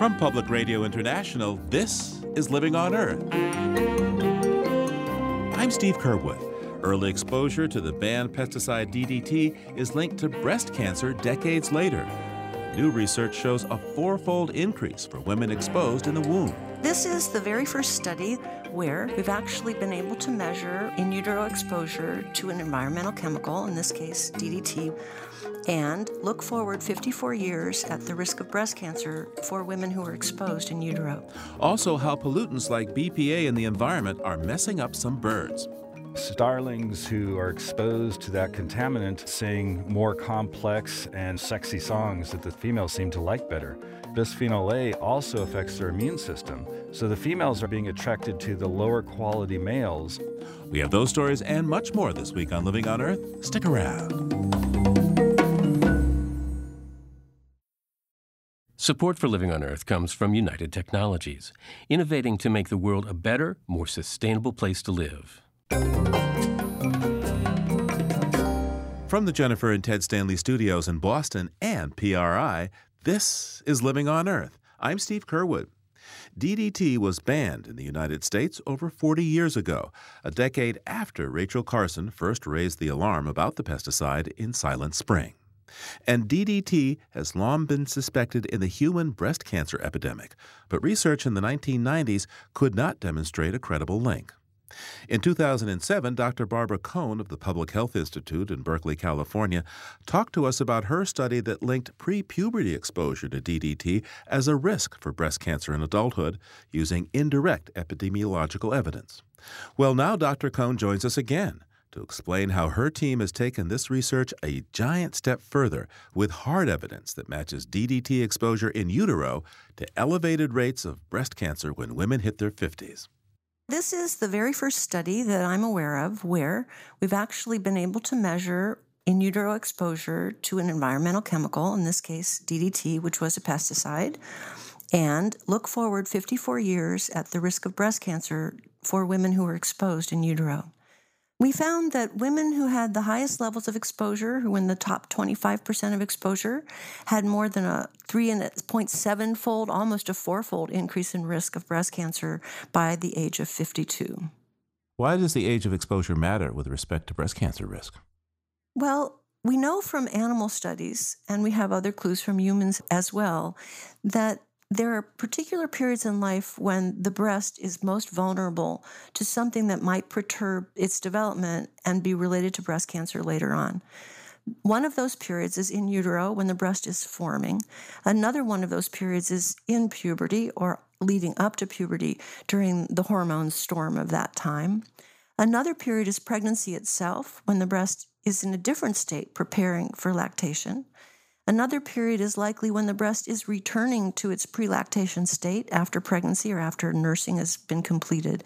From Public Radio International, this is Living on Earth. I'm Steve Curwood. Early exposure to the banned pesticide DDT is linked to breast cancer decades later. New research shows a fourfold increase for women exposed in the womb. This is the very first study where we've actually been able to measure in utero exposure to an environmental chemical, in this case DDT, and look forward 54 years at the risk of breast cancer for women who are exposed in utero. Also, how pollutants like BPA in the environment are messing up some birds. Starlings who are exposed to that contaminant sing more complex and sexy songs that the females seem to like better. Bisphenol A also affects their immune system, so the females are being attracted to the lower quality males. We have those stories and much more this week on Living on Earth. Stick around. Support for Living on Earth comes from United Technologies, innovating to make the world a better, more sustainable place to live. From the Jennifer and Ted Stanley studios in Boston and PRI, this is Living on Earth. I'm Steve Curwood. DDT was banned in the United States over 40 years ago, a decade after Rachel Carson first raised the alarm about the pesticide in Silent Spring. And DDT has long been suspected in the human breast cancer epidemic, but research in the 1990s could not demonstrate a credible link. In 2007, Dr. Barbara Cohn of the Public Health Institute in Berkeley, California, talked to us about her study that linked pre puberty exposure to DDT as a risk for breast cancer in adulthood using indirect epidemiological evidence. Well, now Dr. Cohn joins us again to explain how her team has taken this research a giant step further with hard evidence that matches DDT exposure in utero to elevated rates of breast cancer when women hit their 50s. This is the very first study that I'm aware of where we've actually been able to measure in utero exposure to an environmental chemical, in this case DDT, which was a pesticide, and look forward 54 years at the risk of breast cancer for women who were exposed in utero. We found that women who had the highest levels of exposure, who were in the top 25% of exposure, had more than a 3.7 fold, almost a four fold increase in risk of breast cancer by the age of 52. Why does the age of exposure matter with respect to breast cancer risk? Well, we know from animal studies, and we have other clues from humans as well, that there are particular periods in life when the breast is most vulnerable to something that might perturb its development and be related to breast cancer later on. One of those periods is in utero when the breast is forming. Another one of those periods is in puberty or leading up to puberty during the hormone storm of that time. Another period is pregnancy itself when the breast is in a different state preparing for lactation. Another period is likely when the breast is returning to its prelactation state after pregnancy or after nursing has been completed.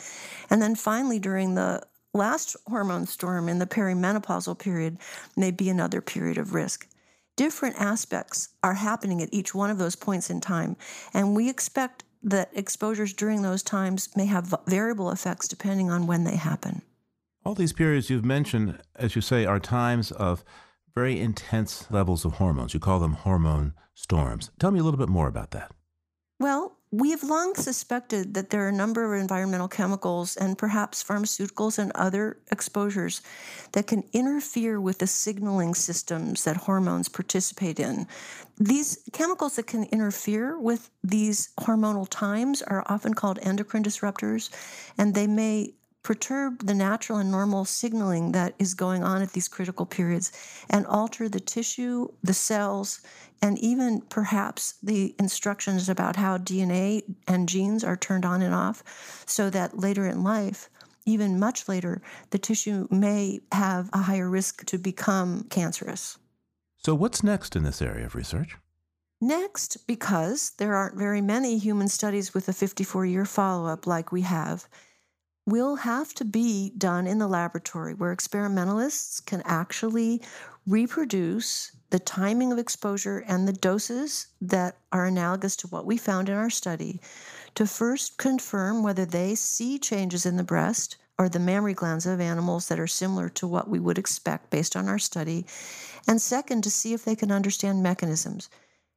And then finally, during the last hormone storm in the perimenopausal period, may be another period of risk. Different aspects are happening at each one of those points in time, and we expect that exposures during those times may have variable effects depending on when they happen. All these periods you've mentioned, as you say, are times of very intense levels of hormones. You call them hormone storms. Tell me a little bit more about that. Well, we have long suspected that there are a number of environmental chemicals and perhaps pharmaceuticals and other exposures that can interfere with the signaling systems that hormones participate in. These chemicals that can interfere with these hormonal times are often called endocrine disruptors, and they may perturb the natural and normal signaling that is going on at these critical periods and alter the tissue, the cells, and even perhaps the instructions about how DNA and genes are turned on and off so that later in life, even much later, the tissue may have a higher risk to become cancerous. So, what's next in this area of research? Next, because there aren't very many human studies with a 54 year follow up like we have, will have to be done in the laboratory where experimentalists can actually reproduce the timing of exposure and the doses that are analogous to what we found in our study to first confirm whether they see changes in the breast or the mammary glands of animals that are similar to what we would expect based on our study, and second, to see if they can understand mechanisms.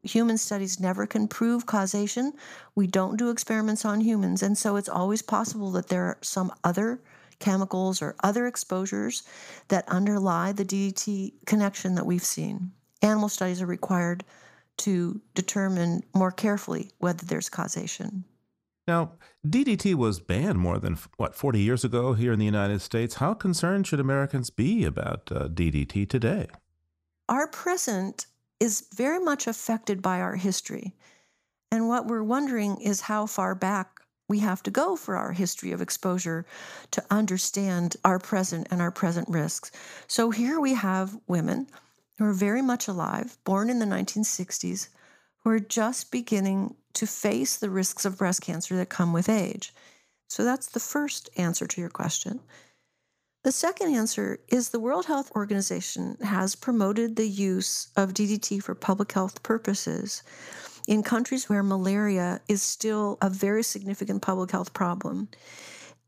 Human studies never can prove causation. We don't do experiments on humans. And so it's always possible that there are some other chemicals or other exposures that underlie the DDT connection that we've seen. Animal studies are required to determine more carefully whether there's causation. Now, DDT was banned more than, what, 40 years ago here in the United States. How concerned should Americans be about uh, DDT today? Our present is very much affected by our history. And what we're wondering is how far back we have to go for our history of exposure to understand our present and our present risks. So here we have women who are very much alive, born in the 1960s, who are just beginning to face the risks of breast cancer that come with age. So that's the first answer to your question. The second answer is the World Health Organization has promoted the use of DDT for public health purposes in countries where malaria is still a very significant public health problem.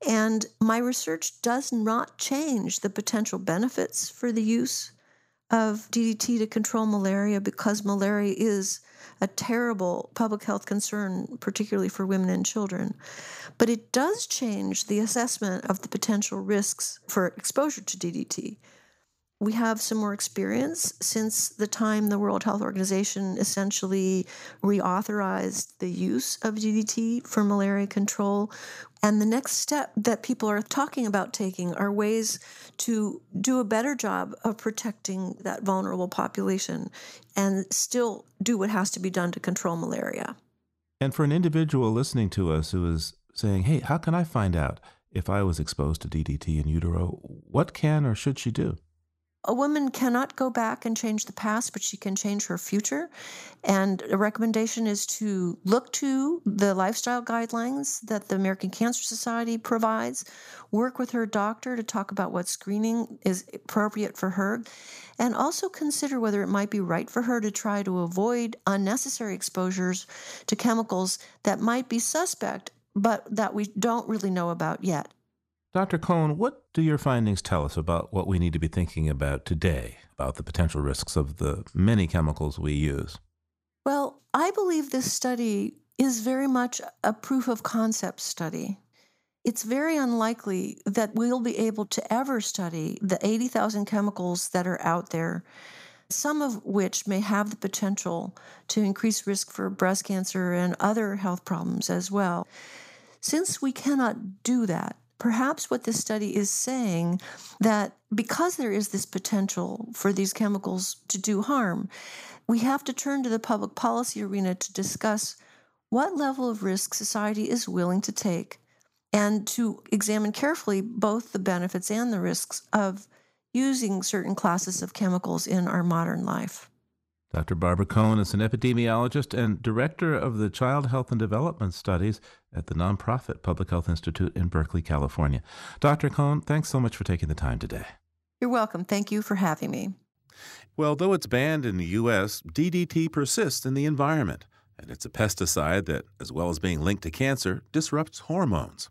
And my research does not change the potential benefits for the use of DDT to control malaria because malaria is a terrible public health concern, particularly for women and children. But it does change the assessment of the potential risks for exposure to DDT we have some more experience since the time the World Health Organization essentially reauthorized the use of DDT for malaria control. And the next step that people are talking about taking are ways to do a better job of protecting that vulnerable population and still do what has to be done to control malaria. And for an individual listening to us who is saying, hey, how can I find out if I was exposed to DDT in utero? What can or should she do? A woman cannot go back and change the past, but she can change her future. And a recommendation is to look to the lifestyle guidelines that the American Cancer Society provides, work with her doctor to talk about what screening is appropriate for her, and also consider whether it might be right for her to try to avoid unnecessary exposures to chemicals that might be suspect, but that we don't really know about yet. Dr. Cohn, what do your findings tell us about what we need to be thinking about today about the potential risks of the many chemicals we use? Well, I believe this study is very much a proof of concept study. It's very unlikely that we'll be able to ever study the 80,000 chemicals that are out there, some of which may have the potential to increase risk for breast cancer and other health problems as well. Since we cannot do that, perhaps what this study is saying that because there is this potential for these chemicals to do harm, we have to turn to the public policy arena to discuss what level of risk society is willing to take and to examine carefully both the benefits and the risks of using certain classes of chemicals in our modern life. Dr. Barbara Cohn is an epidemiologist and director of the Child Health and Development Studies at the nonprofit Public Health Institute in Berkeley, California. Dr. Cohn, thanks so much for taking the time today. You're welcome. Thank you for having me. Well, though it's banned in the U.S., DDT persists in the environment, and it's a pesticide that, as well as being linked to cancer, disrupts hormones.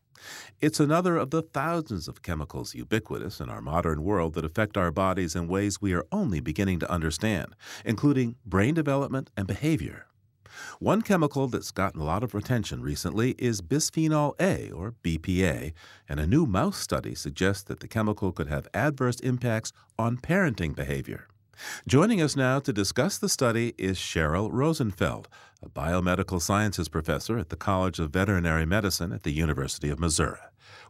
It's another of the thousands of chemicals ubiquitous in our modern world that affect our bodies in ways we are only beginning to understand, including brain development and behavior. One chemical that's gotten a lot of attention recently is bisphenol A, or BPA, and a new mouse study suggests that the chemical could have adverse impacts on parenting behavior. Joining us now to discuss the study is Cheryl Rosenfeld, a biomedical sciences professor at the College of Veterinary Medicine at the University of Missouri.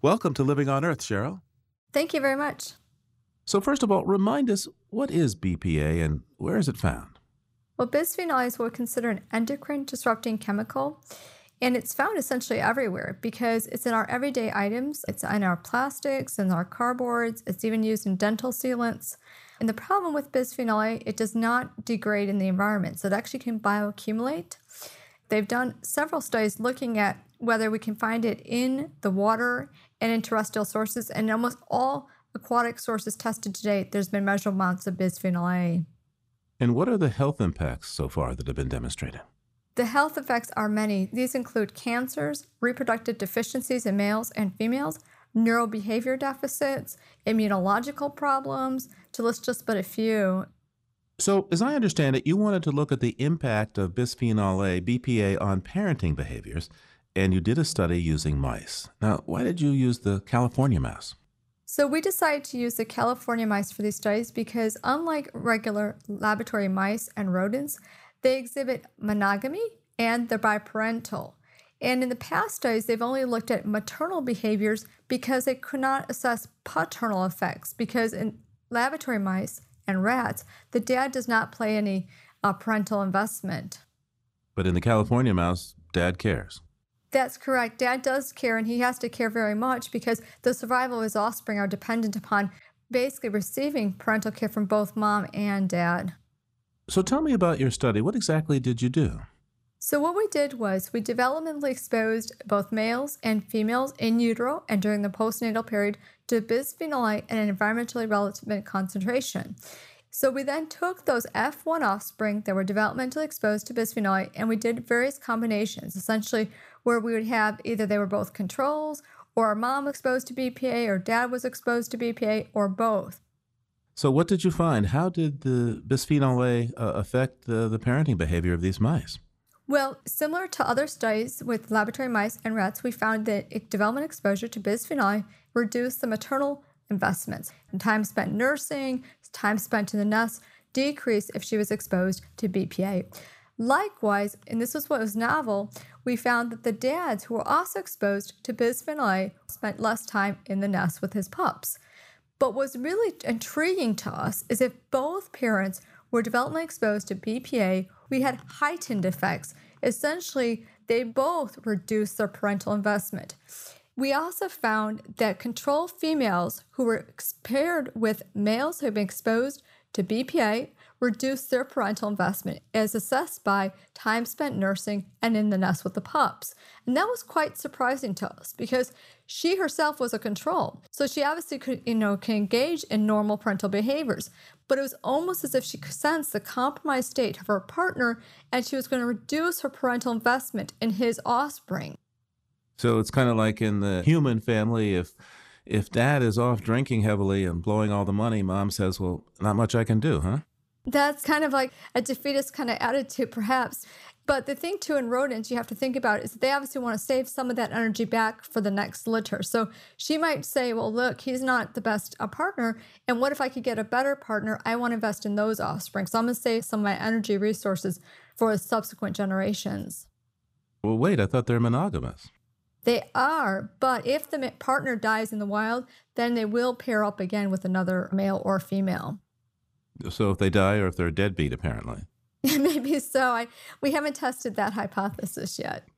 Welcome to Living on Earth, Cheryl. Thank you very much. So, first of all, remind us what is BPA and where is it found? Well, bisphenol is what we consider an endocrine disrupting chemical. And it's found essentially everywhere because it's in our everyday items. It's in our plastics, in our cardboards. It's even used in dental sealants. And the problem with bisphenol A, it does not degrade in the environment. So it actually can bioaccumulate. They've done several studies looking at whether we can find it in the water and in terrestrial sources. And almost all aquatic sources tested to date, there's been measurable amounts of bisphenol A. And what are the health impacts so far that have been demonstrated? The health effects are many. These include cancers, reproductive deficiencies in males and females, neurobehavior deficits, immunological problems, to list just but a few. So, as I understand it, you wanted to look at the impact of bisphenol A, BPA, on parenting behaviors, and you did a study using mice. Now, why did you use the California mouse? So, we decided to use the California mice for these studies because, unlike regular laboratory mice and rodents, they exhibit monogamy and they're biparental. And in the past studies, they've only looked at maternal behaviors because they could not assess paternal effects. Because in laboratory mice, and rats, the dad does not play any uh, parental investment. But in the California mouse, dad cares. That's correct. Dad does care, and he has to care very much because the survival of his offspring are dependent upon basically receiving parental care from both mom and dad. So tell me about your study. What exactly did you do? So, what we did was we developmentally exposed both males and females in utero and during the postnatal period to bisphenol A at an environmentally relevant concentration. So, we then took those F1 offspring that were developmentally exposed to bisphenol A and we did various combinations, essentially, where we would have either they were both controls, or mom exposed to BPA, or dad was exposed to BPA, or both. So, what did you find? How did the bisphenol A uh, affect the, the parenting behavior of these mice? Well, similar to other studies with laboratory mice and rats, we found that development exposure to bisphenol reduced the maternal investments. And time spent nursing, time spent in the nest decreased if she was exposed to BPA. Likewise, and this was what was novel, we found that the dads who were also exposed to bisphenol A spent less time in the nest with his pups. But what's really intriguing to us is if both parents were developmentally exposed to BPA, we had heightened effects. Essentially, they both reduced their parental investment. We also found that control females who were paired with males who had been exposed to BPA reduce their parental investment as assessed by time spent nursing and in the nest with the pups. And that was quite surprising to us because she herself was a control. So she obviously could, you know, can engage in normal parental behaviors. But it was almost as if she sensed the compromised state of her partner and she was going to reduce her parental investment in his offspring. So it's kind of like in the human family if if dad is off drinking heavily and blowing all the money, mom says, "Well, not much I can do, huh?" That's kind of like a defeatist kind of attitude, perhaps. But the thing too in rodents you have to think about is they obviously want to save some of that energy back for the next litter. So she might say, well, look, he's not the best a partner. And what if I could get a better partner? I want to invest in those offspring. So I'm going to save some of my energy resources for subsequent generations. Well, wait, I thought they're monogamous. They are, but if the partner dies in the wild, then they will pair up again with another male or female. So if they die or if they're a deadbeat, apparently. Maybe so. I we haven't tested that hypothesis yet.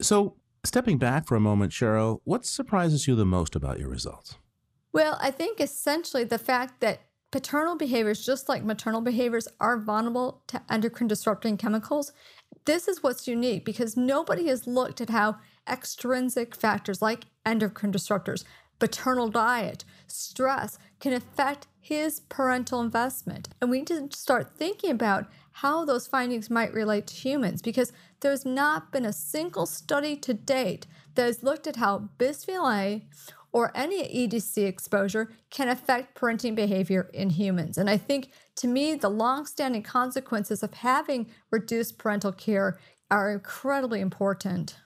So stepping back for a moment, Cheryl, what surprises you the most about your results? Well, I think essentially the fact that paternal behaviors, just like maternal behaviors, are vulnerable to endocrine disrupting chemicals. This is what's unique because nobody has looked at how extrinsic factors like endocrine disruptors, paternal diet, stress can affect his parental investment. And we need to start thinking about how those findings might relate to humans because there's not been a single study to date that has looked at how bisphenol A or any EDC exposure can affect parenting behavior in humans. And I think to me, the long-standing consequences of having reduced parental care are incredibly important.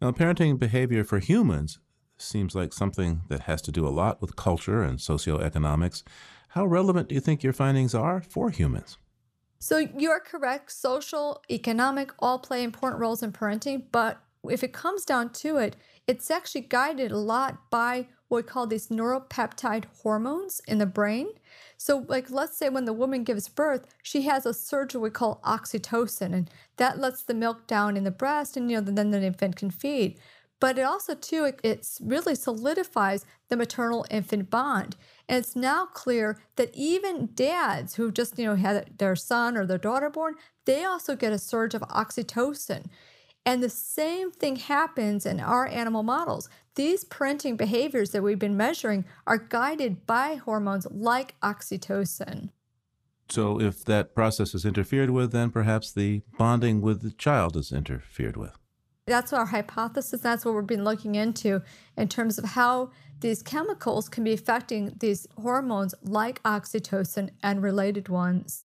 Now, parenting behavior for humans seems like something that has to do a lot with culture and socioeconomics. How relevant do you think your findings are for humans? So you're correct. Social, economic all play important roles in parenting, but if it comes down to it, it's actually guided a lot by what we call these neuropeptide hormones in the brain. So, like, let's say when the woman gives birth, she has a surge we call oxytocin, and that lets the milk down in the breast, and you know, then the infant can feed but it also too it, it really solidifies the maternal infant bond. And it's now clear that even dads who just you know had their son or their daughter born they also get a surge of oxytocin. And the same thing happens in our animal models. These parenting behaviors that we've been measuring are guided by hormones like oxytocin. So if that process is interfered with then perhaps the bonding with the child is interfered with that's our hypothesis. That's what we've been looking into in terms of how these chemicals can be affecting these hormones like oxytocin and related ones.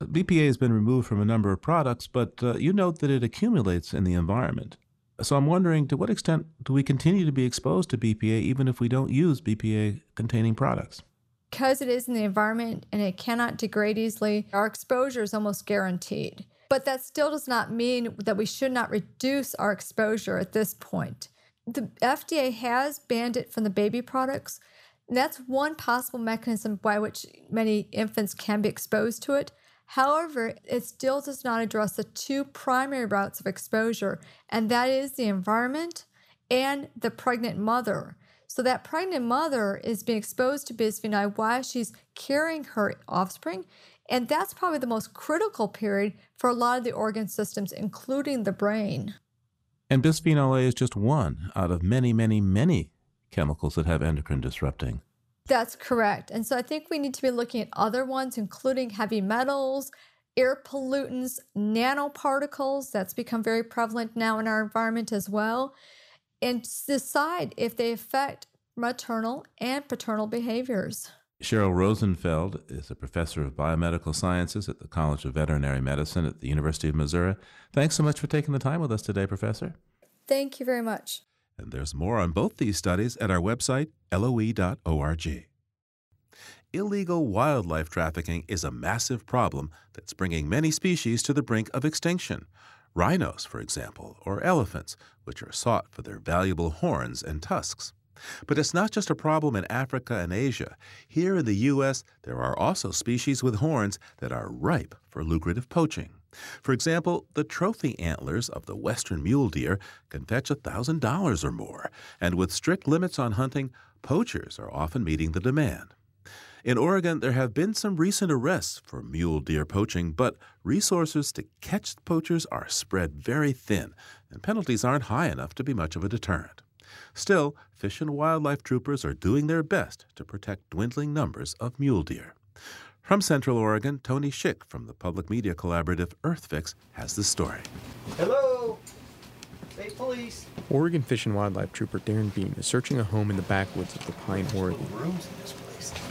BPA has been removed from a number of products, but uh, you note that it accumulates in the environment. So I'm wondering to what extent do we continue to be exposed to BPA even if we don't use BPA containing products? Because it is in the environment and it cannot degrade easily, our exposure is almost guaranteed. But that still does not mean that we should not reduce our exposure at this point. The FDA has banned it from the baby products. that's one possible mechanism by which many infants can be exposed to it. However, it still does not address the two primary routes of exposure, and that is the environment and the pregnant mother. So, that pregnant mother is being exposed to bisphenol while she's carrying her offspring, and that's probably the most critical period for a lot of the organ systems, including the brain. And bisphenol A is just one out of many, many, many chemicals that have endocrine disrupting that's correct. And so I think we need to be looking at other ones, including heavy metals, air pollutants, nanoparticles. That's become very prevalent now in our environment as well. And decide if they affect maternal and paternal behaviors. Cheryl Rosenfeld is a professor of biomedical sciences at the College of Veterinary Medicine at the University of Missouri. Thanks so much for taking the time with us today, Professor. Thank you very much. And there's more on both these studies at our website, loe.org. Illegal wildlife trafficking is a massive problem that's bringing many species to the brink of extinction. Rhinos, for example, or elephants, which are sought for their valuable horns and tusks. But it's not just a problem in Africa and Asia. Here in the U.S., there are also species with horns that are ripe for lucrative poaching. For example, the trophy antlers of the western mule deer can fetch $1,000 or more, and with strict limits on hunting, poachers are often meeting the demand. In Oregon, there have been some recent arrests for mule deer poaching, but resources to catch poachers are spread very thin, and penalties aren't high enough to be much of a deterrent. Still, Fish and Wildlife troopers are doing their best to protect dwindling numbers of mule deer. From Central Oregon, Tony Schick from the public media collaborative EarthFix has the story. Hello! State Police! Oregon Fish and Wildlife Trooper Darren Bean is searching a home in the backwoods of La Pine, Oregon.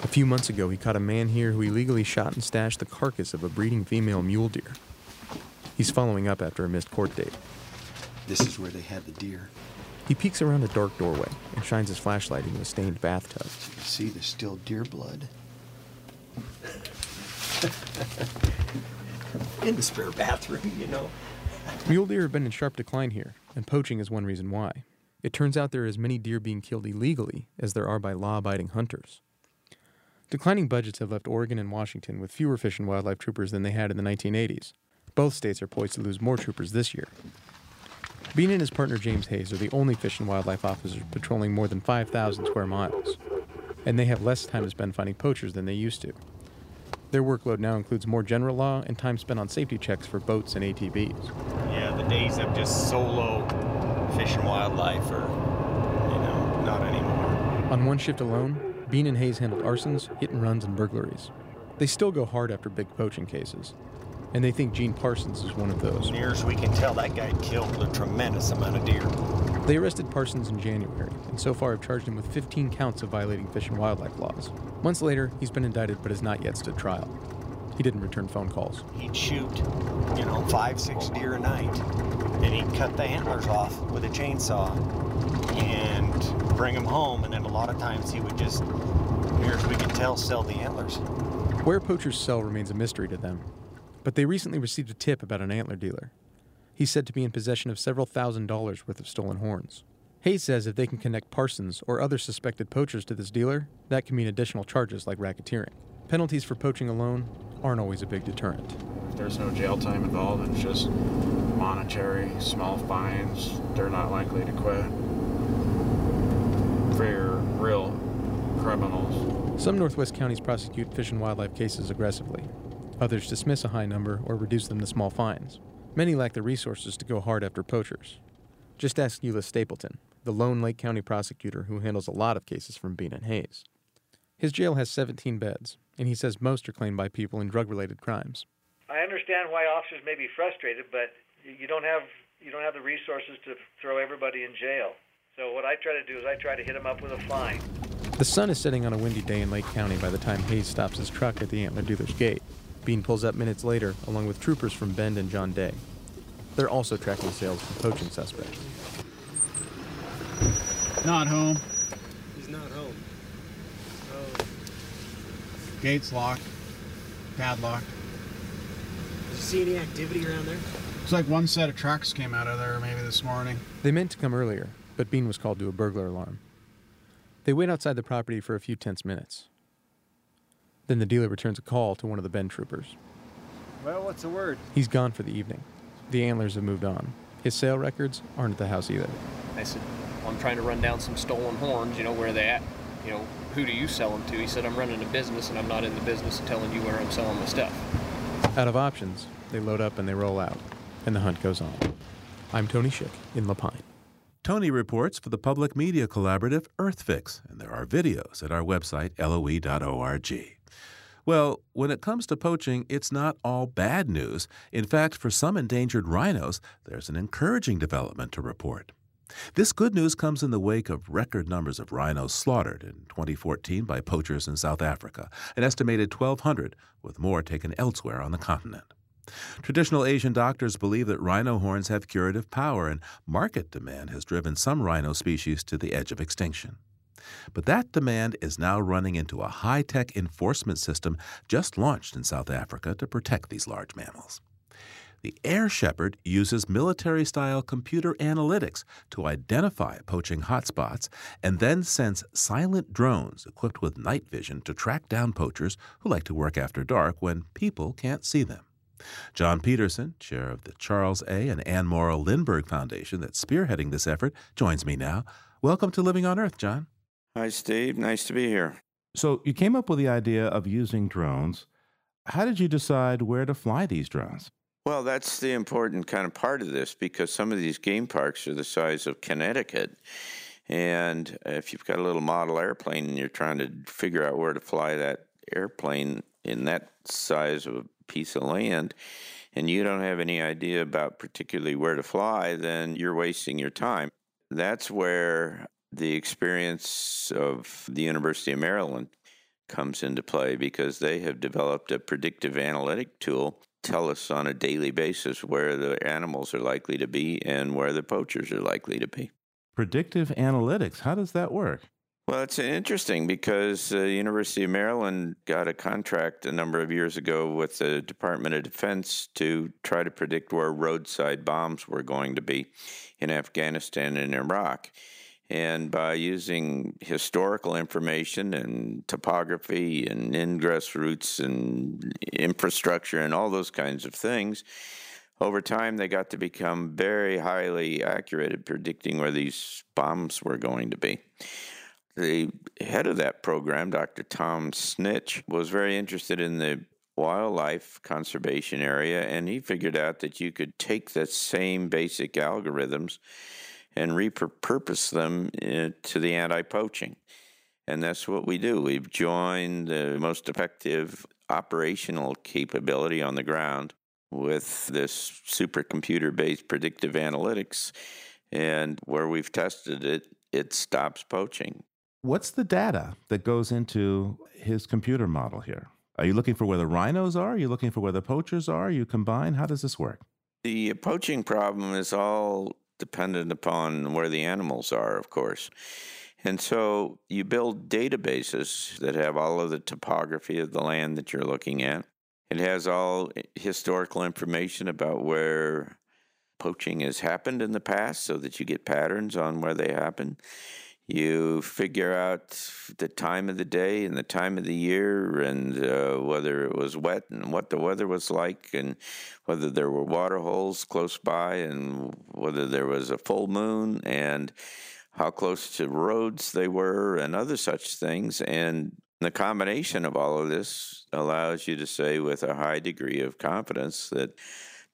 A few months ago, he caught a man here who illegally shot and stashed the carcass of a breeding female mule deer. He's following up after a missed court date. This is where they had the deer. He peeks around a dark doorway and shines his flashlight into a stained bathtub. You see there's still deer blood. in the spare bathroom, you know. Mule deer have been in sharp decline here, and poaching is one reason why. It turns out there are as many deer being killed illegally as there are by law abiding hunters. Declining budgets have left Oregon and Washington with fewer fish and wildlife troopers than they had in the 1980s. Both states are poised to lose more troopers this year. Bean and his partner James Hayes are the only fish and wildlife officers patrolling more than 5,000 square miles, and they have less time to spend finding poachers than they used to. Their workload now includes more general law and time spent on safety checks for boats and ATVs. Yeah, the days of just solo fish and wildlife are, you know, not anymore. On one shift alone, Bean and Hayes handled arsons, hit and runs, and burglaries. They still go hard after big poaching cases, and they think Gene Parsons is one of those. Near as we can tell, that guy killed a tremendous amount of deer. They arrested Parsons in January, and so far have charged him with 15 counts of violating fish and wildlife laws. Months later, he's been indicted but has not yet stood trial. He didn't return phone calls. He'd shoot, you know, five, six deer a night, and he'd cut the antlers off with a chainsaw and bring them home, and then a lot of times he would just, near as we could tell, sell the antlers. Where poachers sell remains a mystery to them, but they recently received a tip about an antler dealer. He's said to be in possession of several thousand dollars worth of stolen horns. Hayes says if they can connect Parsons or other suspected poachers to this dealer, that can mean additional charges like racketeering. Penalties for poaching alone aren't always a big deterrent. There's no jail time involved, it's just monetary, small fines. They're not likely to quit. For real criminals. Some Northwest counties prosecute fish and wildlife cases aggressively. Others dismiss a high number or reduce them to small fines. Many lack the resources to go hard after poachers. Just ask Eula Stapleton, the lone Lake County prosecutor who handles a lot of cases from Bean and Hayes. His jail has 17 beds, and he says most are claimed by people in drug related crimes. I understand why officers may be frustrated, but you don't have you don't have the resources to throw everybody in jail. So what I try to do is I try to hit them up with a fine. The sun is setting on a windy day in Lake County by the time Hayes stops his truck at the antler dealer's gate. Bean pulls up minutes later, along with troopers from Bend and John Day. They're also tracking sales from poaching suspects. Not home. He's not home. Oh, Gates locked. Padlocked. did you see any activity around there? Looks like one set of trucks came out of there maybe this morning. They meant to come earlier, but Bean was called to a burglar alarm. They wait outside the property for a few tense minutes. Then the dealer returns a call to one of the Bend troopers. Well, what's the word? He's gone for the evening. The antlers have moved on. His sale records aren't at the house either. I said, well, I'm trying to run down some stolen horns. You know, where are they at? You know, who do you sell them to? He said, I'm running a business and I'm not in the business of telling you where I'm selling my stuff. Out of options, they load up and they roll out, and the hunt goes on. I'm Tony Schick in La Pine. Tony reports for the public media collaborative EarthFix, and there are videos at our website, loe.org. Well, when it comes to poaching, it's not all bad news. In fact, for some endangered rhinos, there's an encouraging development to report. This good news comes in the wake of record numbers of rhinos slaughtered in 2014 by poachers in South Africa, an estimated 1,200, with more taken elsewhere on the continent. Traditional Asian doctors believe that rhino horns have curative power, and market demand has driven some rhino species to the edge of extinction. But that demand is now running into a high tech enforcement system just launched in South Africa to protect these large mammals. The Air Shepherd uses military style computer analytics to identify poaching hotspots and then sends silent drones equipped with night vision to track down poachers who like to work after dark when people can't see them. John Peterson, chair of the Charles A. and Ann Morrow Lindbergh Foundation that's spearheading this effort, joins me now. Welcome to Living on Earth, John. Hi, Steve. Nice to be here. So, you came up with the idea of using drones. How did you decide where to fly these drones? Well, that's the important kind of part of this because some of these game parks are the size of Connecticut. And if you've got a little model airplane and you're trying to figure out where to fly that airplane in that size of a piece of land, and you don't have any idea about particularly where to fly, then you're wasting your time. That's where the experience of the University of Maryland comes into play because they have developed a predictive analytic tool tell us on a daily basis where the animals are likely to be and where the poachers are likely to be. Predictive analytics, how does that work? Well, it's interesting because the University of Maryland got a contract a number of years ago with the Department of Defense to try to predict where roadside bombs were going to be in Afghanistan and Iraq. And by using historical information and topography and ingress routes and infrastructure and all those kinds of things, over time they got to become very highly accurate at predicting where these bombs were going to be. The head of that program, Dr. Tom Snitch, was very interested in the wildlife conservation area, and he figured out that you could take the same basic algorithms and repurpose them uh, to the anti poaching. And that's what we do. We've joined the most effective operational capability on the ground with this supercomputer based predictive analytics. And where we've tested it, it stops poaching. What's the data that goes into his computer model here? Are you looking for where the rhinos are? Are you looking for where the poachers are? You combine? How does this work? The poaching problem is all dependent upon where the animals are, of course. And so you build databases that have all of the topography of the land that you're looking at. It has all historical information about where poaching has happened in the past so that you get patterns on where they happen. You figure out the time of the day and the time of the year and uh, whether it was wet and what the weather was like and whether there were water holes close by and whether there was a full moon and how close to roads they were and other such things. And the combination of all of this allows you to say with a high degree of confidence that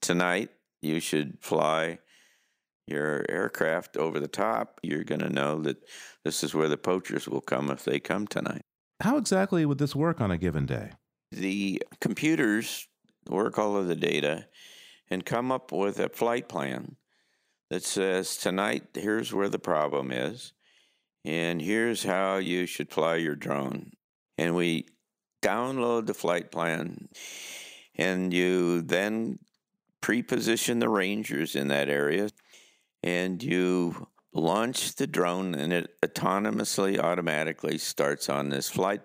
tonight you should fly your aircraft over the top, you're going to know that this is where the poachers will come if they come tonight. How exactly would this work on a given day? The computers work all of the data and come up with a flight plan that says tonight, here's where the problem is, and here's how you should fly your drone. And we download the flight plan And you then pre position the rangers in that area and you launch the drone and it autonomously, automatically starts on this flight.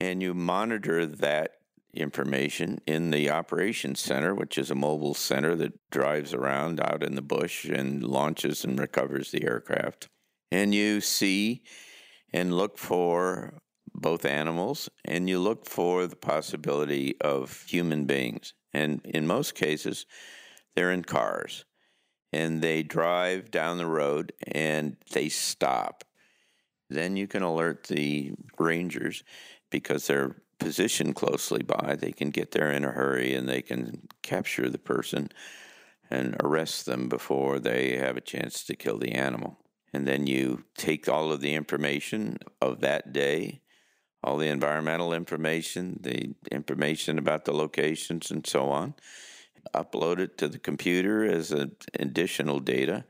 And you monitor that information in the operations center, which is a mobile center that drives around out in the bush and launches and recovers the aircraft. And you see and look for both animals and you look for the possibility of human beings. And in most cases, they're in cars and they drive down the road and they stop. Then you can alert the rangers because they're positioned closely by. They can get there in a hurry and they can capture the person and arrest them before they have a chance to kill the animal. And then you take all of the information of that day, all the environmental information, the information about the locations, and so on, upload it to the computer as additional data,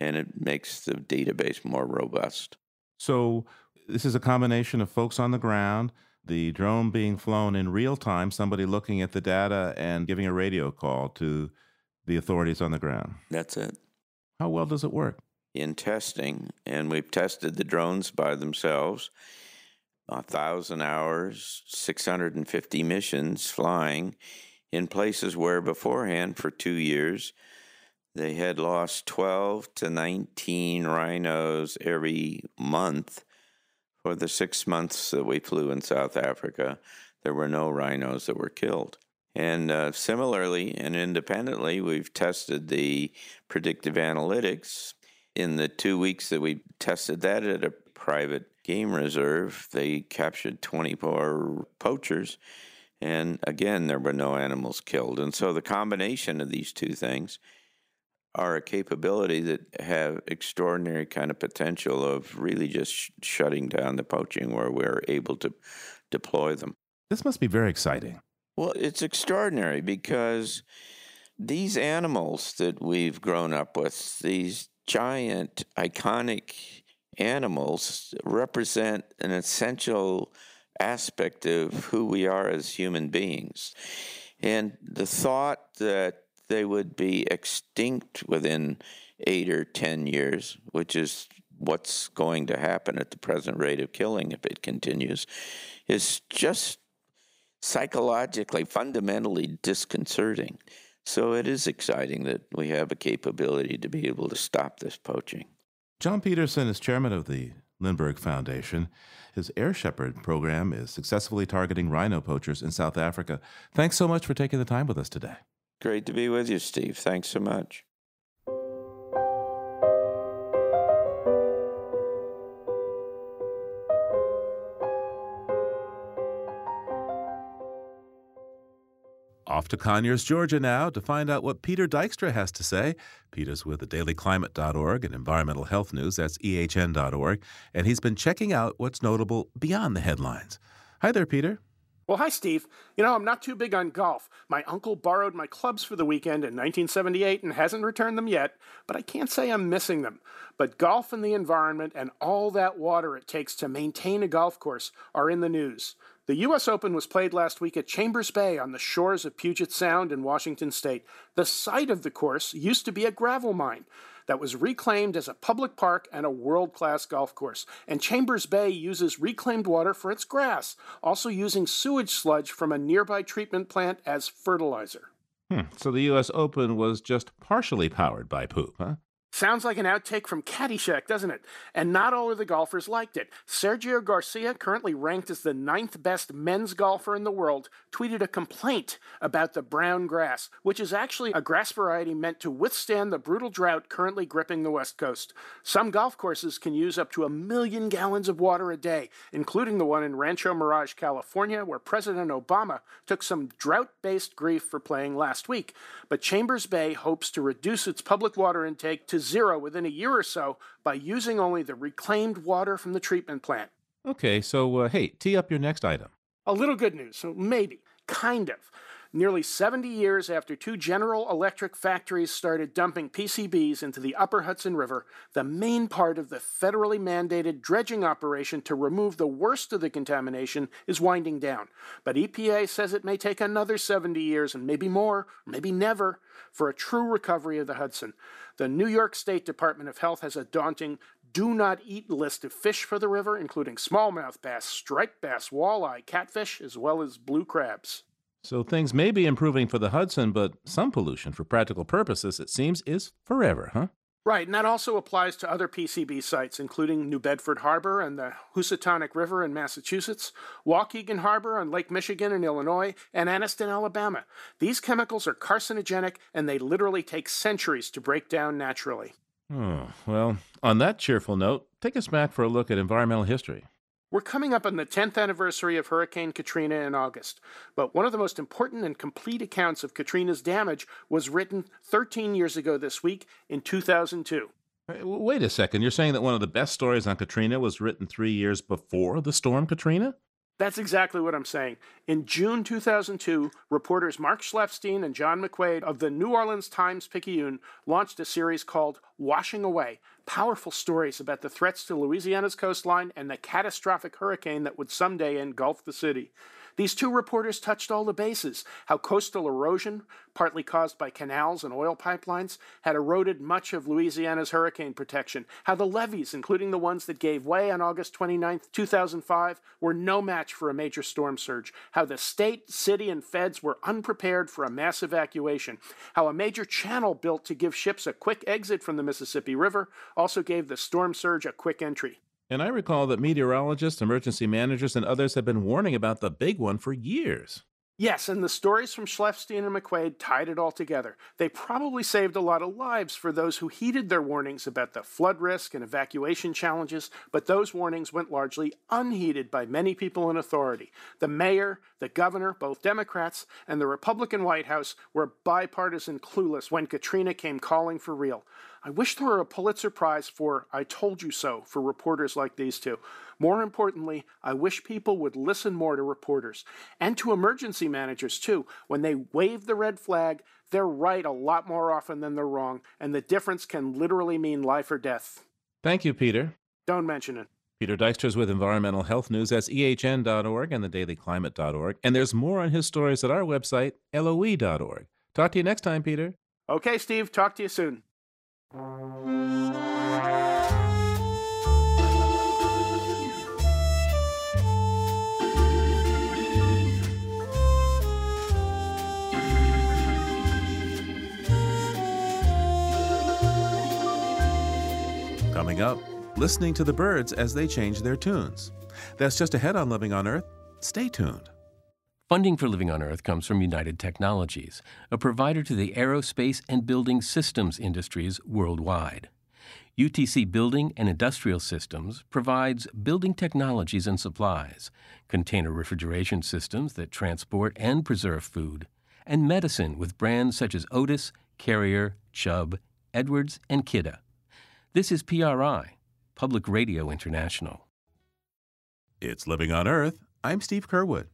and it makes the database more robust. So, this is a combination of folks on the ground, the drone being flown in real time, somebody looking at the data and giving a radio call to the authorities on the ground. That's it. How well does it work? In testing, and we've tested the drones by themselves, a thousand hours, 650 missions flying in places where beforehand, for two years, they had lost 12 to 19 rhinos every month. For the six months that we flew in South Africa, there were no rhinos that were killed. And uh, similarly and independently, we've tested the predictive analytics. In the two weeks that we tested that at a private game reserve, they captured 24 poachers and again, there were no animals killed. And so the combination of these two things are a capability that have extraordinary kind of potential of really just sh- shutting down the poaching where we're able to deploy them. This must be very exciting. Well, it's extraordinary because these animals that we've grown up with, these giant, iconic animals, represent an essential aspect of who we are as human beings. And the thought that they would be extinct within eight or 10 years, which is what's going to happen at the present rate of killing if it continues, is just psychologically, fundamentally disconcerting. So it is exciting that we have a capability to be able to stop this poaching. John Peterson is chairman of the Lindbergh Foundation. His Air Shepherd program is successfully targeting rhino poachers in South Africa. Thanks so much for taking the time with us today. Great to be with you, Steve. Thanks so much. Off to Conyers, Georgia now to find out what Peter Dykstra has to say. Peter's with the dailyclimate.org and environmental health news, that's ehn.org, and he's been checking out what's notable beyond the headlines. Hi there, Peter. Well, hi, Steve. You know, I'm not too big on golf. My uncle borrowed my clubs for the weekend in 1978 and hasn't returned them yet, but I can't say I'm missing them. But golf and the environment and all that water it takes to maintain a golf course are in the news. The U.S. Open was played last week at Chambers Bay on the shores of Puget Sound in Washington state. The site of the course used to be a gravel mine that was reclaimed as a public park and a world class golf course. And Chambers Bay uses reclaimed water for its grass, also using sewage sludge from a nearby treatment plant as fertilizer. Hmm. So the U.S. Open was just partially powered by poop, huh? Sounds like an outtake from Caddyshack, doesn't it? And not all of the golfers liked it. Sergio Garcia, currently ranked as the ninth best men's golfer in the world, tweeted a complaint about the brown grass, which is actually a grass variety meant to withstand the brutal drought currently gripping the West Coast. Some golf courses can use up to a million gallons of water a day, including the one in Rancho Mirage, California, where President Obama took some drought based grief for playing last week. But Chambers Bay hopes to reduce its public water intake to zero within a year or so by using only the reclaimed water from the treatment plant. Okay, so uh, hey, tee up your next item. A little good news, so maybe, kind of. nearly 70 years after two General Electric factories started dumping PCBs into the upper Hudson River, the main part of the federally mandated dredging operation to remove the worst of the contamination is winding down. But EPA says it may take another 70 years and maybe more, maybe never, for a true recovery of the Hudson. The New York State Department of Health has a daunting do not eat list of fish for the river, including smallmouth bass, striped bass, walleye, catfish, as well as blue crabs. So things may be improving for the Hudson, but some pollution, for practical purposes, it seems, is forever, huh? Right, and that also applies to other PCB sites, including New Bedford Harbor and the Housatonic River in Massachusetts, Waukegan Harbor on Lake Michigan in Illinois, and Anniston, Alabama. These chemicals are carcinogenic, and they literally take centuries to break down naturally. Oh, well, on that cheerful note, take us back for a look at environmental history. We're coming up on the 10th anniversary of Hurricane Katrina in August, but one of the most important and complete accounts of Katrina's damage was written 13 years ago this week in 2002. Wait a second, you're saying that one of the best stories on Katrina was written three years before the storm Katrina? That's exactly what I'm saying. In June 2002, reporters Mark Schleifstein and John McQuaid of the New Orleans Times Picayune launched a series called Washing Away Powerful Stories about the threats to Louisiana's coastline and the catastrophic hurricane that would someday engulf the city. These two reporters touched all the bases. How coastal erosion, partly caused by canals and oil pipelines, had eroded much of Louisiana's hurricane protection, how the levees, including the ones that gave way on August 29, 2005, were no match for a major storm surge, how the state, city, and feds were unprepared for a mass evacuation, how a major channel built to give ships a quick exit from the Mississippi River also gave the storm surge a quick entry. And I recall that meteorologists, emergency managers, and others have been warning about the big one for years. Yes, and the stories from Schleifstein and McQuaid tied it all together. They probably saved a lot of lives for those who heeded their warnings about the flood risk and evacuation challenges, but those warnings went largely unheeded by many people in authority. The mayor, the governor, both Democrats, and the Republican White House were bipartisan clueless when Katrina came calling for real. I wish there were a Pulitzer Prize for I Told You So for reporters like these two. More importantly, I wish people would listen more to reporters and to emergency managers too. When they wave the red flag, they're right a lot more often than they're wrong, and the difference can literally mean life or death. Thank you, Peter. Don't mention it. Peter Dykstra is with Environmental Health News. That's ehn.org and thedailyclimate.org. And there's more on his stories at our website, loe.org. Talk to you next time, Peter. Okay, Steve. Talk to you soon. Coming up, listening to the birds as they change their tunes. That's just ahead on Living on Earth. Stay tuned. Funding for Living on Earth comes from United Technologies, a provider to the aerospace and building systems industries worldwide. UTC Building and Industrial Systems provides building technologies and supplies, container refrigeration systems that transport and preserve food, and medicine with brands such as Otis, Carrier, Chubb, Edwards, and Kidde. This is PRI, Public Radio International. It's Living on Earth. I'm Steve Curwood.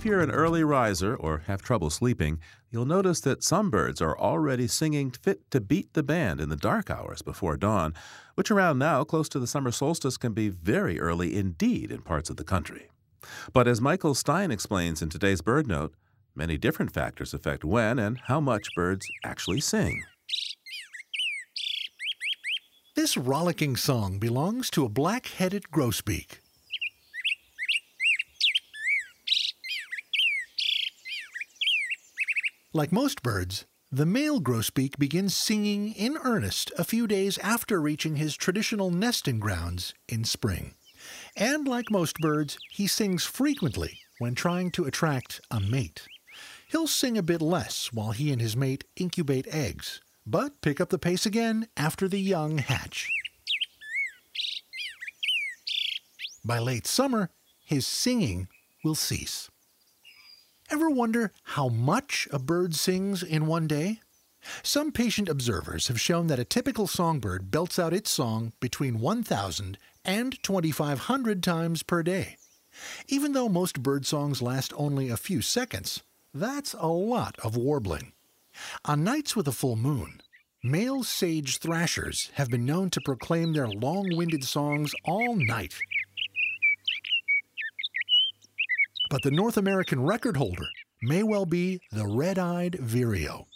If you're an early riser or have trouble sleeping, you'll notice that some birds are already singing fit to beat the band in the dark hours before dawn, which around now, close to the summer solstice, can be very early indeed in parts of the country. But as Michael Stein explains in today's BirdNote, many different factors affect when and how much birds actually sing. This rollicking song belongs to a black headed grosbeak. Like most birds, the male grosbeak begins singing in earnest a few days after reaching his traditional nesting grounds in spring. And like most birds, he sings frequently when trying to attract a mate. He'll sing a bit less while he and his mate incubate eggs, but pick up the pace again after the young hatch. By late summer, his singing will cease. Ever wonder how much a bird sings in one day? Some patient observers have shown that a typical songbird belts out its song between 1,000 and 2,500 times per day. Even though most bird songs last only a few seconds, that's a lot of warbling. On nights with a full moon, male sage thrashers have been known to proclaim their long winded songs all night. But the North American record holder may well be the red eyed vireo.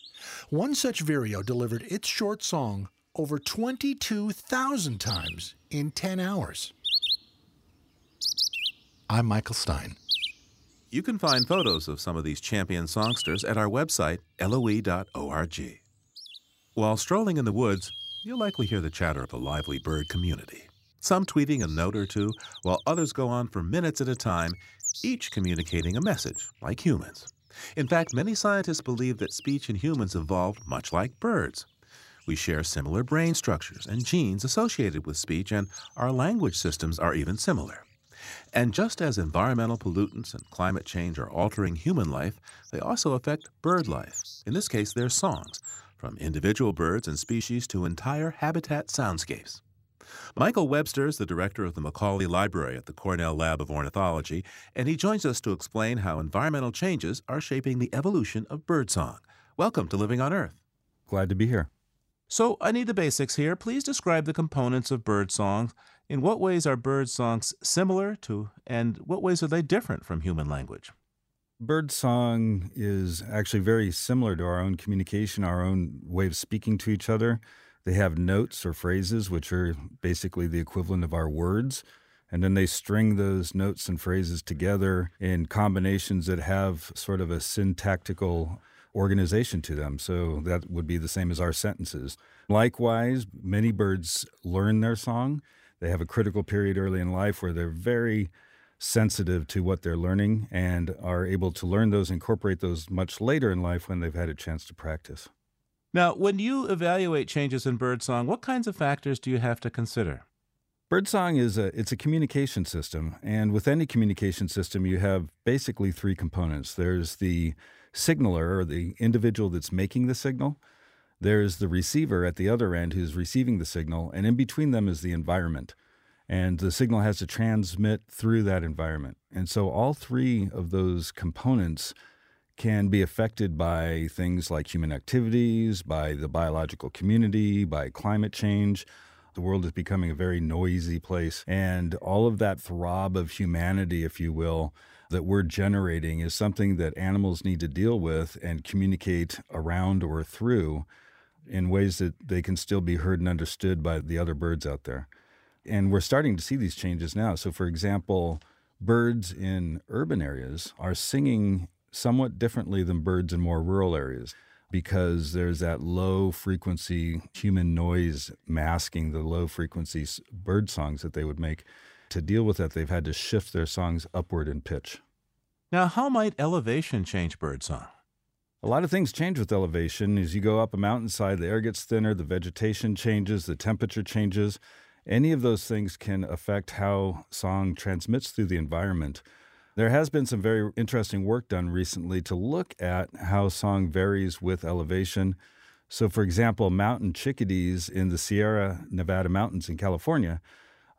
One such vireo delivered its short song over 22,000 times in 10 hours. I'm Michael Stein. You can find photos of some of these champion songsters at our website, loe.org. While strolling in the woods, you'll likely hear the chatter of a lively bird community. Some tweeting a note or two, while others go on for minutes at a time, each communicating a message, like humans. In fact, many scientists believe that speech in humans evolved much like birds. We share similar brain structures and genes associated with speech, and our language systems are even similar. And just as environmental pollutants and climate change are altering human life, they also affect bird life, in this case, their songs, from individual birds and species to entire habitat soundscapes. Michael Webster is the director of the Macaulay Library at the Cornell Lab of Ornithology, and he joins us to explain how environmental changes are shaping the evolution of birdsong. Welcome to Living on Earth. Glad to be here. So, I need the basics here. Please describe the components of birdsong. In what ways are bird songs similar to, and what ways are they different from human language? Bird song is actually very similar to our own communication, our own way of speaking to each other. They have notes or phrases, which are basically the equivalent of our words. And then they string those notes and phrases together in combinations that have sort of a syntactical organization to them. So that would be the same as our sentences. Likewise, many birds learn their song. They have a critical period early in life where they're very sensitive to what they're learning and are able to learn those, incorporate those much later in life when they've had a chance to practice. Now, when you evaluate changes in birdsong, what kinds of factors do you have to consider? Birdsong is a it's a communication system, and with any communication system, you have basically three components. There's the signaler or the individual that's making the signal. There's the receiver at the other end who's receiving the signal, and in between them is the environment. And the signal has to transmit through that environment. And so all three of those components can be affected by things like human activities, by the biological community, by climate change. The world is becoming a very noisy place. And all of that throb of humanity, if you will, that we're generating is something that animals need to deal with and communicate around or through in ways that they can still be heard and understood by the other birds out there. And we're starting to see these changes now. So, for example, birds in urban areas are singing somewhat differently than birds in more rural areas because there's that low frequency human noise masking the low frequency bird songs that they would make. To deal with that, they've had to shift their songs upward in pitch. Now, how might elevation change birdsong? A lot of things change with elevation. As you go up a mountainside, the air gets thinner, the vegetation changes, the temperature changes. Any of those things can affect how song transmits through the environment. There has been some very interesting work done recently to look at how song varies with elevation. So, for example, mountain chickadees in the Sierra Nevada mountains in California,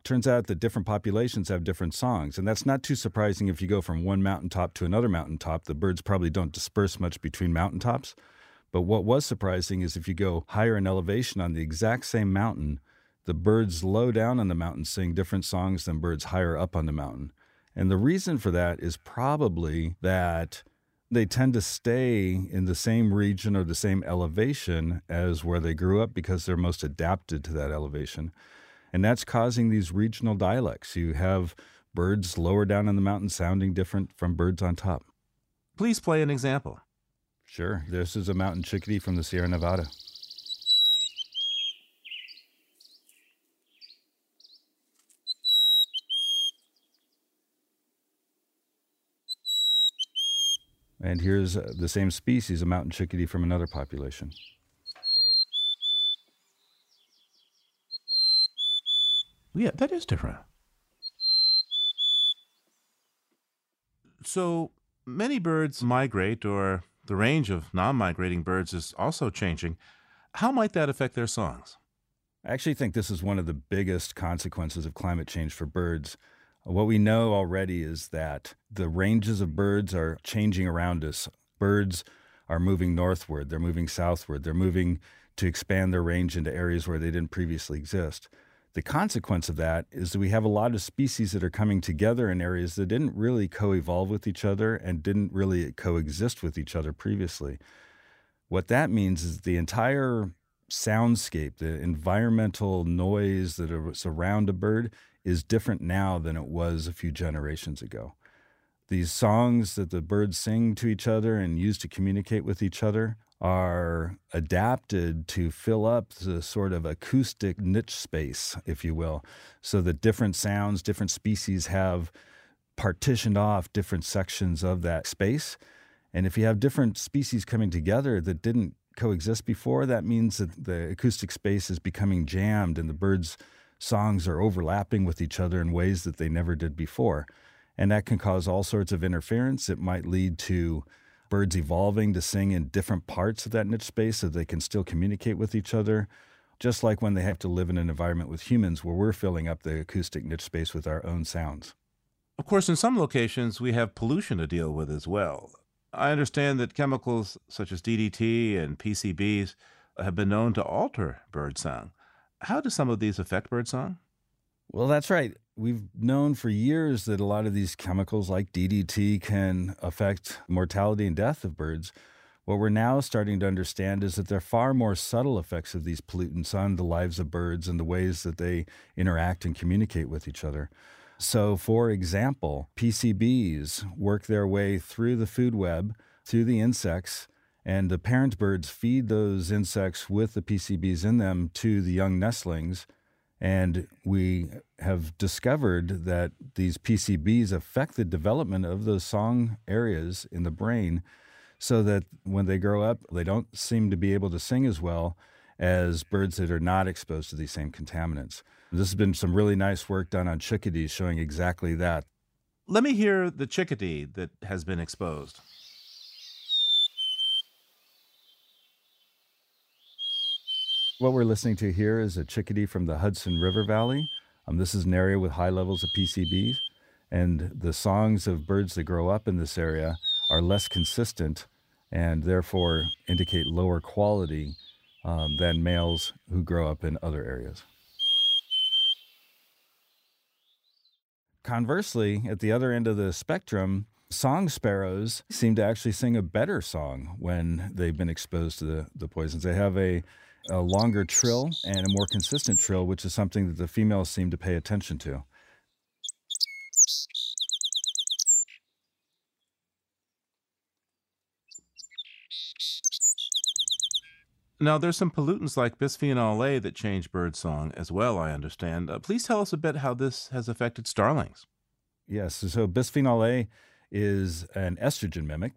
turns out that different populations have different songs. And that's not too surprising if you go from one mountaintop to another mountaintop. The birds probably don't disperse much between mountaintops. But what was surprising is if you go higher in elevation on the exact same mountain, the birds low down on the mountain sing different songs than birds higher up on the mountain. And the reason for that is probably that they tend to stay in the same region or the same elevation as where they grew up because they're most adapted to that elevation. And that's causing these regional dialects. You have birds lower down in the mountain sounding different from birds on top. Please play an example. Sure. This is a mountain chickadee from the Sierra Nevada. And here's uh, the same species, a mountain chickadee from another population. Yeah, that is different. So many birds migrate or the range of non migrating birds is also changing. How might that affect their songs? I actually think this is one of the biggest consequences of climate change for birds. What we know already is that the ranges of birds are changing around us. Birds are moving northward, they're moving southward, they're moving to expand their range into areas where they didn't previously exist. The consequence of that is that we have a lot of species that are coming together in areas that didn't really co evolve with each other and didn't really coexist with each other previously. What that means is the entire soundscape, the environmental noise that surround a bird is different now than it was a few generations ago. These songs that the birds sing to each other and use to communicate with each other are adapted to fill up the sort of acoustic niche space, if you will, so that different sounds, different species have partitioned off different sections of that space. And if you have different species coming together that didn't coexist before, that means that the acoustic space is becoming jammed and the birds' songs are overlapping with each other in ways that they never did before. And that can cause all sorts of interference. It might lead to birds evolving to sing in different parts of that niche space so they can still communicate with each other. Just like when they have to live in an environment with humans where we're filling up the acoustic niche space with our own sounds. Of course, in some locations, we have pollution to deal with as well. I understand that chemicals such as DDT and PCBs have been known to alter birdsong. How do some of these affect birdsong? Well, that's right. We've known for years that a lot of these chemicals, like DDT, can affect mortality and death of birds. What we're now starting to understand is that there are far more subtle effects of these pollutants on the lives of birds and the ways that they interact and communicate with each other. So, for example, PCBs work their way through the food web, through the insects, and the parent birds feed those insects with the PCBs in them to the young nestlings. And we have discovered that these PCBs affect the development of those song areas in the brain so that when they grow up, they don't seem to be able to sing as well as birds that are not exposed to these same contaminants. This has been some really nice work done on chickadees showing exactly that. Let me hear the chickadee that has been exposed. What we're listening to here is a chickadee from the Hudson River Valley. Um, this is an area with high levels of PCBs, and the songs of birds that grow up in this area are less consistent and therefore indicate lower quality um, than males who grow up in other areas. Conversely, at the other end of the spectrum, song sparrows seem to actually sing a better song when they've been exposed to the, the poisons. They have a a longer trill and a more consistent trill, which is something that the females seem to pay attention to. Now, there's some pollutants like bisphenol A that change bird song as well, I understand. Uh, please tell us a bit how this has affected starlings. Yes, so bisphenol A is an estrogen mimic,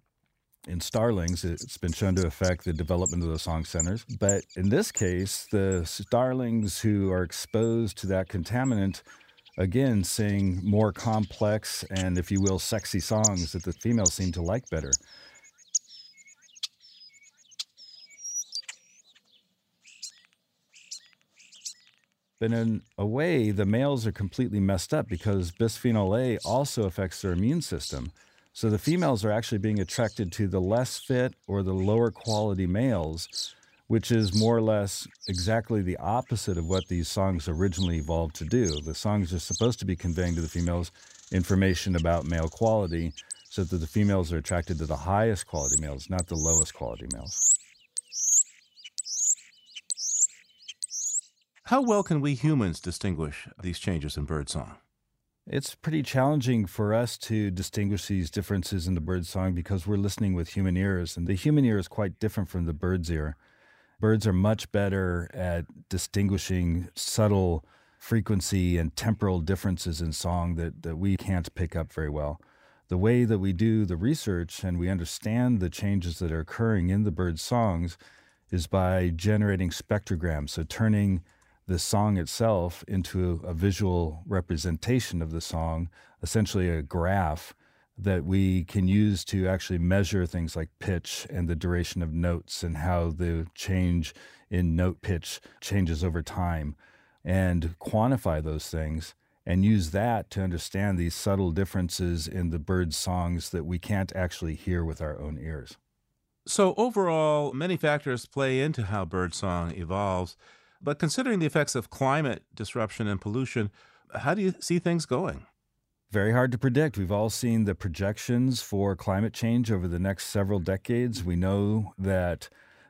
in starlings, it's been shown to affect the development of the song centers. But in this case, the starlings who are exposed to that contaminant again sing more complex and, if you will, sexy songs that the females seem to like better. But in a way, the males are completely messed up because bisphenol A also affects their immune system. So the females are actually being attracted to the less fit or the lower quality males, which is more or less exactly the opposite of what these songs originally evolved to do. The songs are supposed to be conveying to the females information about male quality so that the females are attracted to the highest quality males, not the lowest quality males. How well can we humans distinguish these changes in birdsong? It's pretty challenging for us to distinguish these differences in the bird song because we're listening with human ears, and the human ear is quite different from the bird's ear. Birds are much better at distinguishing subtle frequency and temporal differences in song that, that we can't pick up very well. The way that we do the research and we understand the changes that are occurring in the bird's songs is by generating spectrograms, so turning the song itself into a visual representation of the song, essentially a graph that we can use to actually measure things like pitch and the duration of notes and how the change in note pitch changes over time and quantify those things and use that to understand these subtle differences in the birds' songs that we can't actually hear with our own ears. So, overall, many factors play into how birdsong evolves. But considering the effects of climate disruption and pollution, how do you see things going? Very hard to predict. We've all seen the projections for climate change over the next several decades. We know that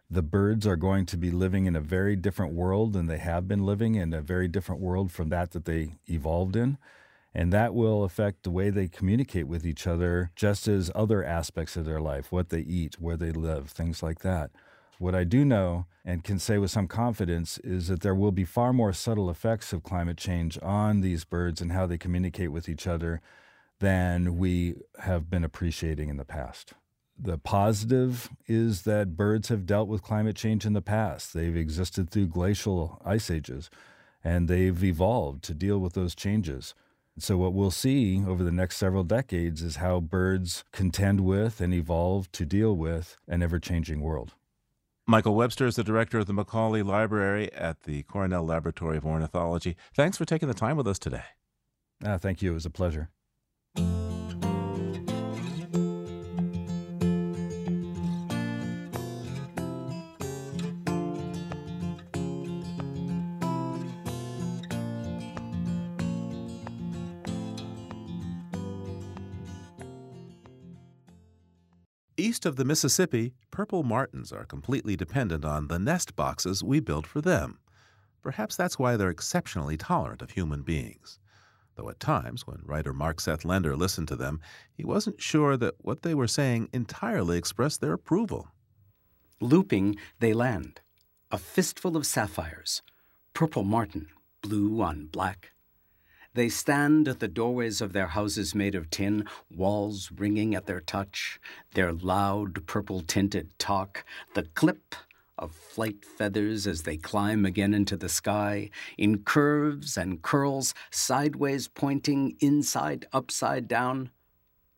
the birds are going to be living in a very different world than they have been living in a very different world from that that they evolved in. And that will affect the way they communicate with each other, just as other aspects of their life what they eat, where they live, things like that. What I do know and can say with some confidence is that there will be far more subtle effects of climate change on these birds and how they communicate with each other than we have been appreciating in the past. The positive is that birds have dealt with climate change in the past. They've existed through glacial ice ages and they've evolved to deal with those changes. So, what we'll see over the next several decades is how birds contend with and evolve to deal with an ever changing world. Michael Webster is the director of the Macaulay Library at the Cornell Laboratory of Ornithology. Thanks for taking the time with us today. Uh, thank you. It was a pleasure. East of the Mississippi, purple martins are completely dependent on the nest boxes we build for them. Perhaps that's why they're exceptionally tolerant of human beings. Though at times, when writer Mark Seth Lender listened to them, he wasn't sure that what they were saying entirely expressed their approval. Looping, they land. A fistful of sapphires. Purple martin, blue on black. They stand at the doorways of their houses made of tin, walls ringing at their touch, their loud purple tinted talk, the clip of flight feathers as they climb again into the sky, in curves and curls, sideways pointing, inside, upside down.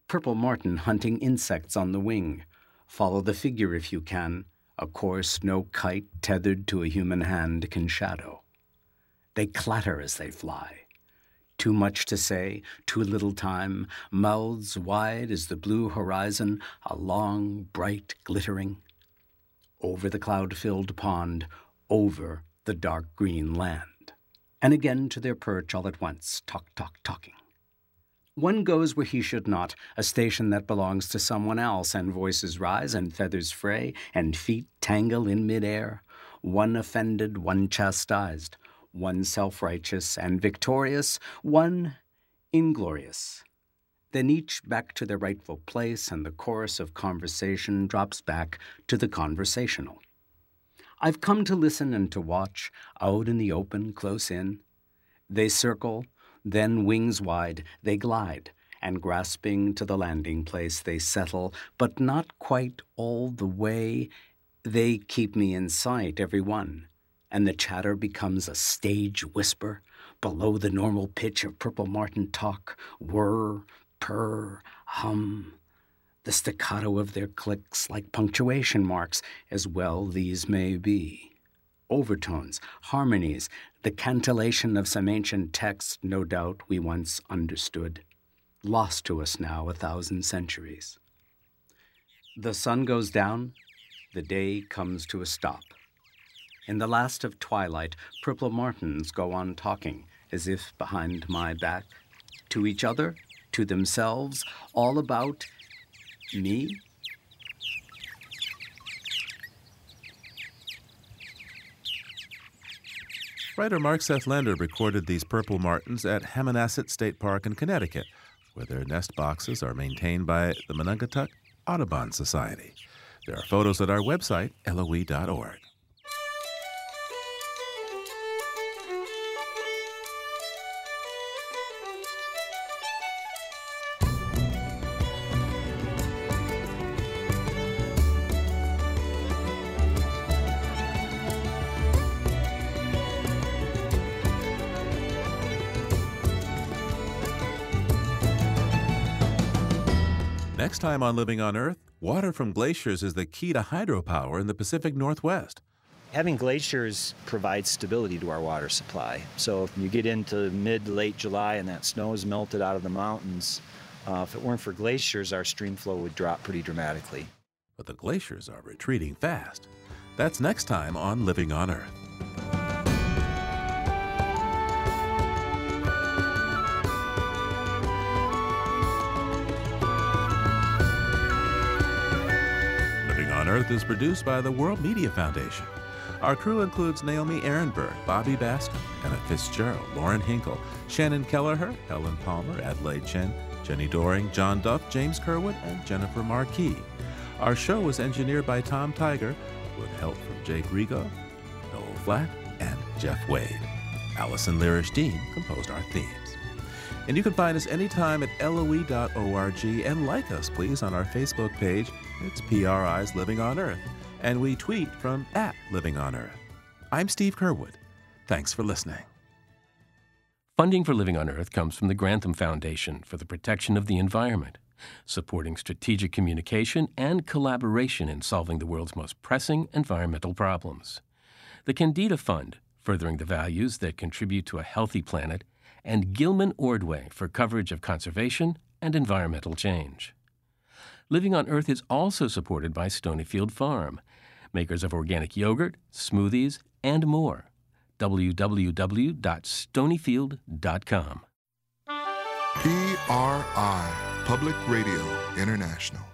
Purple martin hunting insects on the wing. Follow the figure if you can, a course no kite tethered to a human hand can shadow. They clatter as they fly too much to say, too little time, mouths wide as the blue horizon, a long, bright glittering. Over the cloud filled pond, over the dark green land. And again to their perch all at once, talk, talk, talking. One goes where he should not, a station that belongs to someone else, and voices rise, and feathers fray, and feet tangle in midair. One offended, one chastised, one self righteous and victorious, one inglorious. Then each back to their rightful place, and the chorus of conversation drops back to the conversational. I've come to listen and to watch, out in the open, close in. They circle, then wings wide, they glide, and grasping to the landing place, they settle, but not quite all the way. They keep me in sight, every one and the chatter becomes a stage whisper below the normal pitch of Purple Martin talk whir, purr, hum. The staccato of their clicks like punctuation marks, as well these may be. Overtones, harmonies, the cantillation of some ancient text, no doubt we once understood, lost to us now a thousand centuries. The sun goes down, the day comes to a stop. In the last of twilight, purple martins go on talking, as if behind my back, to each other, to themselves, all about me. Writer Mark Seth Lender recorded these purple martins at Hammonasset State Park in Connecticut, where their nest boxes are maintained by the Menunkatuck Audubon Society. There are photos at our website, loe.org. time on Living on Earth, water from glaciers is the key to hydropower in the Pacific Northwest. Having glaciers provides stability to our water supply. So if you get into mid late July and that snow is melted out of the mountains, uh, if it weren't for glaciers, our stream flow would drop pretty dramatically. But the glaciers are retreating fast. That's next time on Living on Earth. Earth is produced by the World Media Foundation. Our crew includes Naomi Arenberg, Bobby Bascomb, Anna Fitzgerald, Lauren Hinkle, Shannon Kelleher, Helen Palmer, Adelaide Chen, Jenni Doering, John Duff, James Curwood, and Jennifer Marquis. Our show was engineered by Tom Tiger with help from Jake Rigo, Noel Flatt, and Jeff Wade. Allison Lirish Dean composed our themes. And you can find us anytime at loe.org and like us, please, on our Facebook page. It's PRI's Living on Earth. And we tweet from at Living on Earth. I'm Steve Curwood. Thanks for listening. Funding for Living on Earth comes from the Grantham Foundation for the Protection of the Environment, supporting strategic communication and collaboration in solving the world's most pressing environmental problems. The Kendeda Fund, furthering the values that contribute to a healthy planet, and Gilman Ordway for coverage of conservation and environmental change. Living on Earth is also supported by Stonyfield Farm, makers of organic yogurt, smoothies, and more. www.stonyfield.com. PRI, Public Radio International.